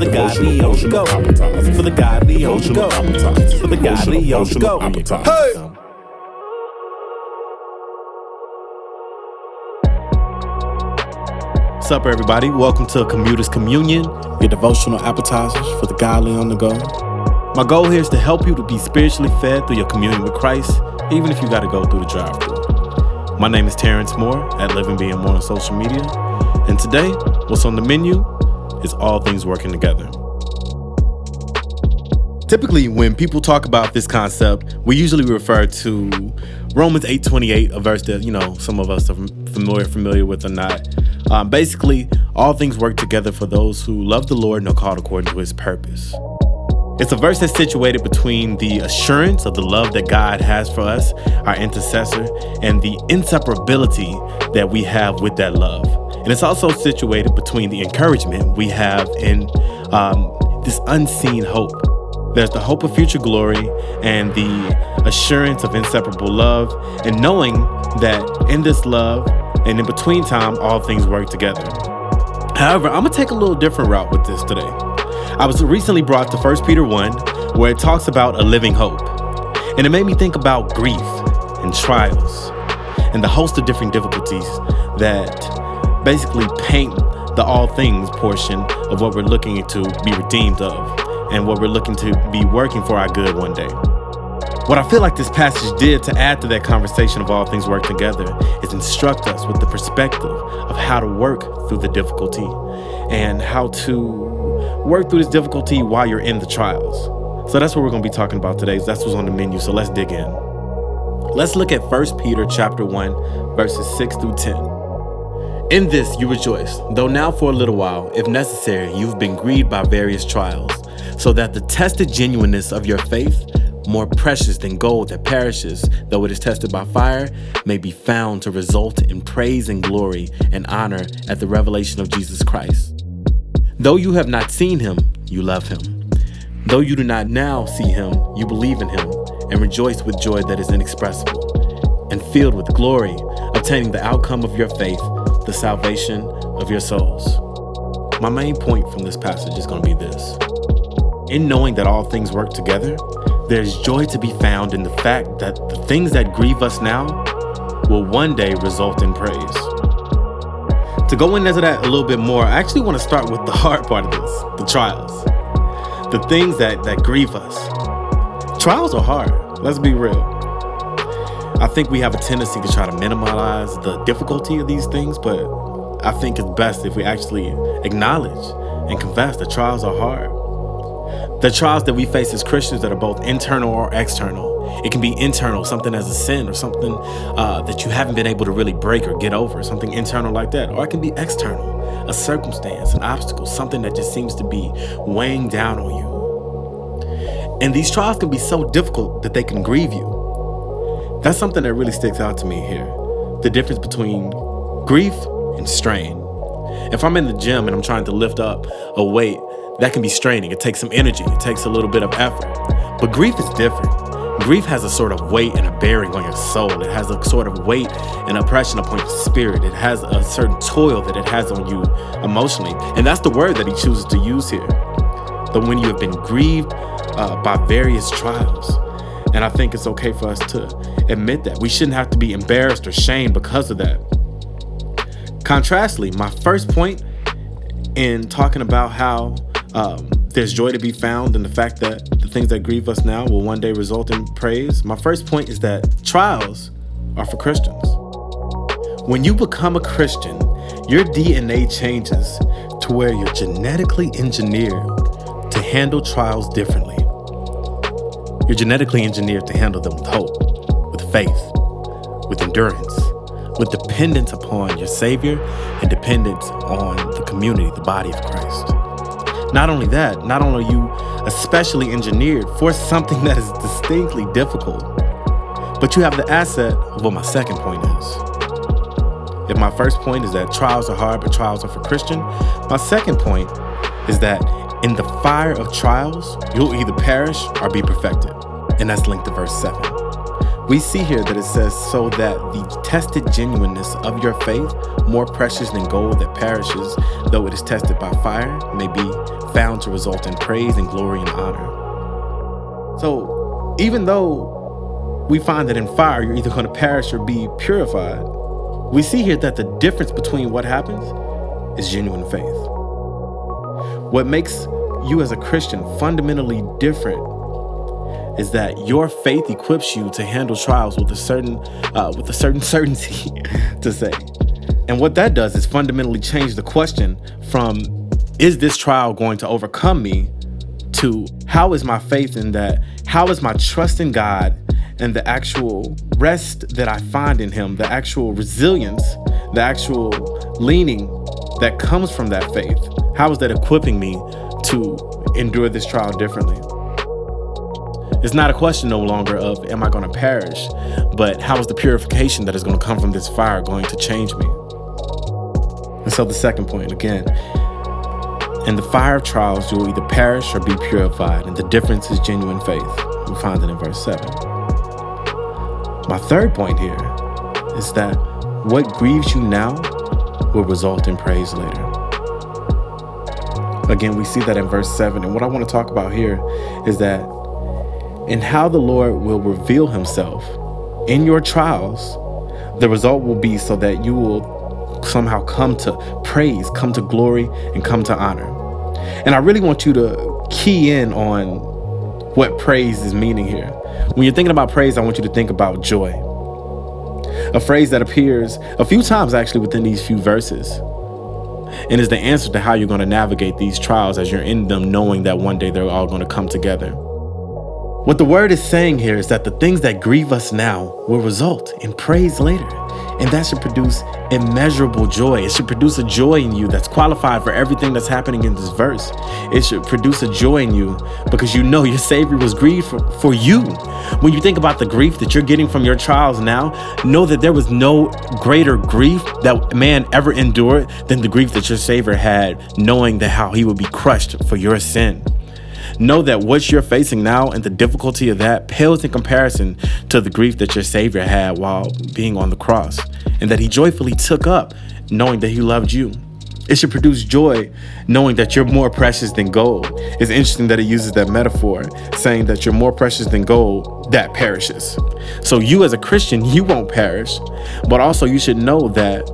the godly on the go. For the godly on the go. For the godly on the go. Hey! What's up, everybody? Welcome to Commuters Communion, your devotional appetizers for the godly on the go. My goal here is to help you to be spiritually fed through your communion with Christ, even if you got to go through the drive-through. My name is Terrance Moore at Living Being More on social media, and today, what's on the menu is all things working together. Typically, when people talk about this concept, we usually refer to Romans 8:28, a verse that you know some of us are familiar familiar with or not. Um, basically, all things work together for those who love the Lord and are called according to His purpose. It's a verse that's situated between the assurance of the love that God has for us, our intercessor, and the inseparability that we have with that love. And it's also situated between the encouragement we have in um, this unseen hope. There's the hope of future glory and the assurance of inseparable love, and knowing that in this love and in between time, all things work together. However, I'm gonna take a little different route with this today. I was recently brought to 1 Peter 1, where it talks about a living hope. And it made me think about grief and trials and the host of different difficulties that basically paint the all things portion of what we're looking to be redeemed of and what we're looking to be working for our good one day. What I feel like this passage did to add to that conversation of all things work together is instruct us with the perspective of how to work through the difficulty and how to work through this difficulty while you're in the trials. So that's what we're going to be talking about today. That's what's on the menu. So let's dig in. Let's look at 1 Peter chapter 1 verses 6 through 10. In this you rejoice, though now for a little while, if necessary, you've been grieved by various trials, so that the tested genuineness of your faith, more precious than gold that perishes, though it is tested by fire, may be found to result in praise and glory and honor at the revelation of Jesus Christ. Though you have not seen him, you love him. Though you do not now see him, you believe in him and rejoice with joy that is inexpressible and filled with glory, obtaining the outcome of your faith, the salvation of your souls. My main point from this passage is going to be this. In knowing that all things work together, there's joy to be found in the fact that the things that grieve us now will one day result in praise. To go into that a little bit more, I actually want to start with the hard part of this the trials, the things that, that grieve us. Trials are hard, let's be real. I think we have a tendency to try to minimize the difficulty of these things, but I think it's best if we actually acknowledge and confess that trials are hard. The trials that we face as Christians that are both internal or external. It can be internal, something as a sin or something uh, that you haven't been able to really break or get over, something internal like that. Or it can be external, a circumstance, an obstacle, something that just seems to be weighing down on you. And these trials can be so difficult that they can grieve you. That's something that really sticks out to me here the difference between grief and strain. If I'm in the gym and I'm trying to lift up a weight, that can be straining. It takes some energy, it takes a little bit of effort. But grief is different. Grief has a sort of weight and a bearing on your soul. It has a sort of weight and oppression upon your spirit. It has a certain toil that it has on you emotionally. And that's the word that he chooses to use here. That when you have been grieved uh, by various trials, and I think it's okay for us to admit that. We shouldn't have to be embarrassed or shamed because of that. Contrastly, my first point in talking about how um, there's joy to be found in the fact that the things that grieve us now will one day result in praise. My first point is that trials are for Christians. When you become a Christian, your DNA changes to where you're genetically engineered to handle trials differently. You're genetically engineered to handle them with hope, with faith, with endurance, with dependence upon your Savior and dependence on the community, the body of Christ. Not only that, not only are you especially engineered for something that is distinctly difficult, but you have the asset of what my second point is. If my first point is that trials are hard, but trials are for Christian, my second point is that in the fire of trials, you'll either perish or be perfected. And that's linked to verse 7. We see here that it says, so that the tested genuineness of your faith, more precious than gold that perishes, though it is tested by fire, may be found to result in praise and glory and honor. So, even though we find that in fire you're either going to perish or be purified, we see here that the difference between what happens is genuine faith. What makes you as a Christian fundamentally different is that your faith equips you to handle trials with a certain uh, with a certain certainty to say. And what that does is fundamentally change the question from is this trial going to overcome me to how is my faith in that how is my trust in God and the actual rest that I find in him, the actual resilience, the actual leaning that comes from that faith. How is that equipping me to endure this trial differently? It's not a question no longer of, am I going to perish? But how is the purification that is going to come from this fire going to change me? And so the second point again, in the fire of trials, you will either perish or be purified, and the difference is genuine faith. We find it in verse 7. My third point here is that what grieves you now will result in praise later. Again, we see that in verse 7. And what I want to talk about here is that and how the Lord will reveal himself in your trials, the result will be so that you will somehow come to praise, come to glory, and come to honor. And I really want you to key in on what praise is meaning here. When you're thinking about praise, I want you to think about joy. A phrase that appears a few times actually within these few verses and is the answer to how you're going to navigate these trials as you're in them, knowing that one day they're all going to come together. What the word is saying here is that the things that grieve us now will result in praise later. And that should produce immeasurable joy. It should produce a joy in you that's qualified for everything that's happening in this verse. It should produce a joy in you because you know your Savior was grieved for, for you. When you think about the grief that you're getting from your trials now, know that there was no greater grief that man ever endured than the grief that your Savior had, knowing that how he would be crushed for your sin. Know that what you're facing now and the difficulty of that pales in comparison to the grief that your Savior had while being on the cross, and that He joyfully took up, knowing that He loved you. It should produce joy knowing that you're more precious than gold. It's interesting that it uses that metaphor, saying that you're more precious than gold that perishes. So, you as a Christian, you won't perish, but also you should know that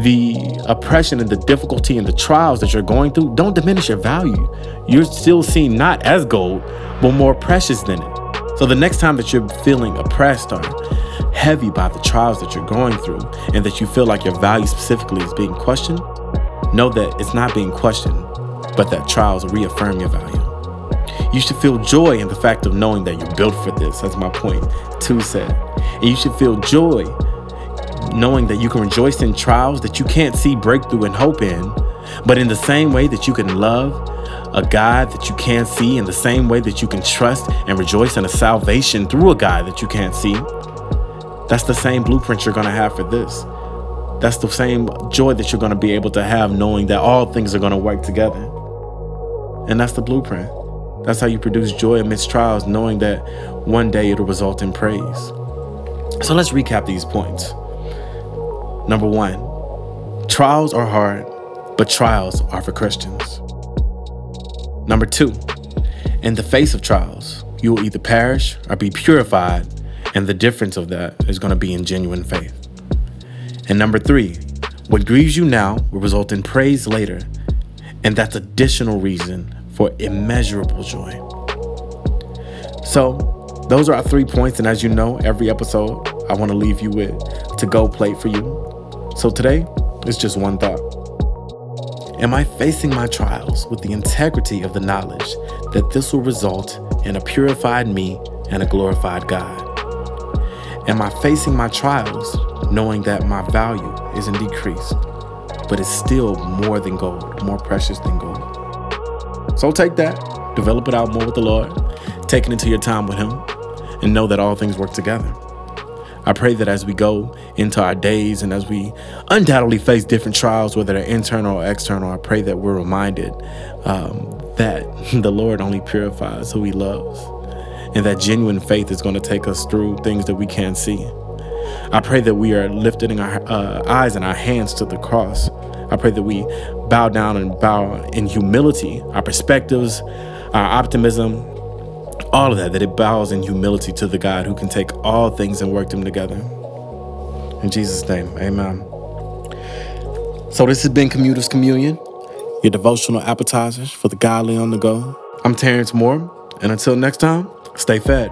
the oppression and the difficulty and the trials that you're going through don't diminish your value. You're still seen not as gold, but more precious than it. So the next time that you're feeling oppressed or heavy by the trials that you're going through and that you feel like your value specifically is being questioned, know that it's not being questioned, but that trials reaffirm your value. You should feel joy in the fact of knowing that you're built for this, as my point two said. And you should feel joy knowing that you can rejoice in trials that you can't see breakthrough and hope in, but in the same way that you can love a God that you can't see, in the same way that you can trust and rejoice in a salvation through a God that you can't see, that's the same blueprint you're to have for this. That's the same joy that you're going to be able to have knowing that all things are going to work together. And that's the blueprint. That's how you produce joy amidst trials, knowing that one day it'll result in praise. So let's recap these points. Number one, trials are hard, but trials are for Christians. Number two, in the face of trials, you will either perish or be purified, and the difference of that is going to be in genuine faith. And number three, what grieves you now will result in praise later, and that's additional reason for immeasurable joy. So, those are our three points, and as you know, every episode I want to leave you with to go plate for you. So today, it's just one thought. Am I facing my trials with the integrity of the knowledge that this will result in a purified me and a glorified God? Am I facing my trials knowing that my value isn't decreased, but it's still more than gold, more precious than gold? So take that, develop it out more with the Lord, take it into your time with Him, and know that all things work together. I pray that as we go into our days and as we undoubtedly face different trials, whether they're internal or external, I pray that we're reminded um, that the Lord only purifies who He loves and that genuine faith is going to take us through things that we can't see. I pray that we are lifting our uh, eyes and our hands to the cross. I pray that we bow down and bow in humility, our perspectives, our optimism, all of that, that it bows in humility to the God who can take all things and work them together. In Jesus' name, amen. So, this has been Commuters Communion. Your devotional appetizers for the godly on the go. I'm Terrance Moore, and until next time, stay fed.